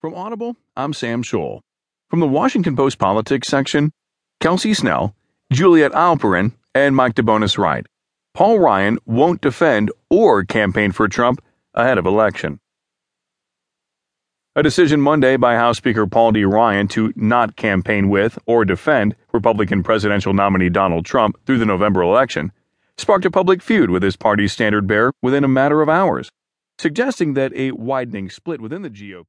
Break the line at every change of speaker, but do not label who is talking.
From Audible, I'm Sam Scholl. From the Washington Post Politics section, Kelsey Snell, Juliet Eilperin, and Mike DeBonis write Paul Ryan won't defend or campaign for Trump ahead of election. A decision Monday by House Speaker Paul D. Ryan to not campaign with or defend Republican presidential nominee Donald Trump through the November election sparked a public feud with his party's standard bearer within a matter of hours, suggesting that a widening split within the GOP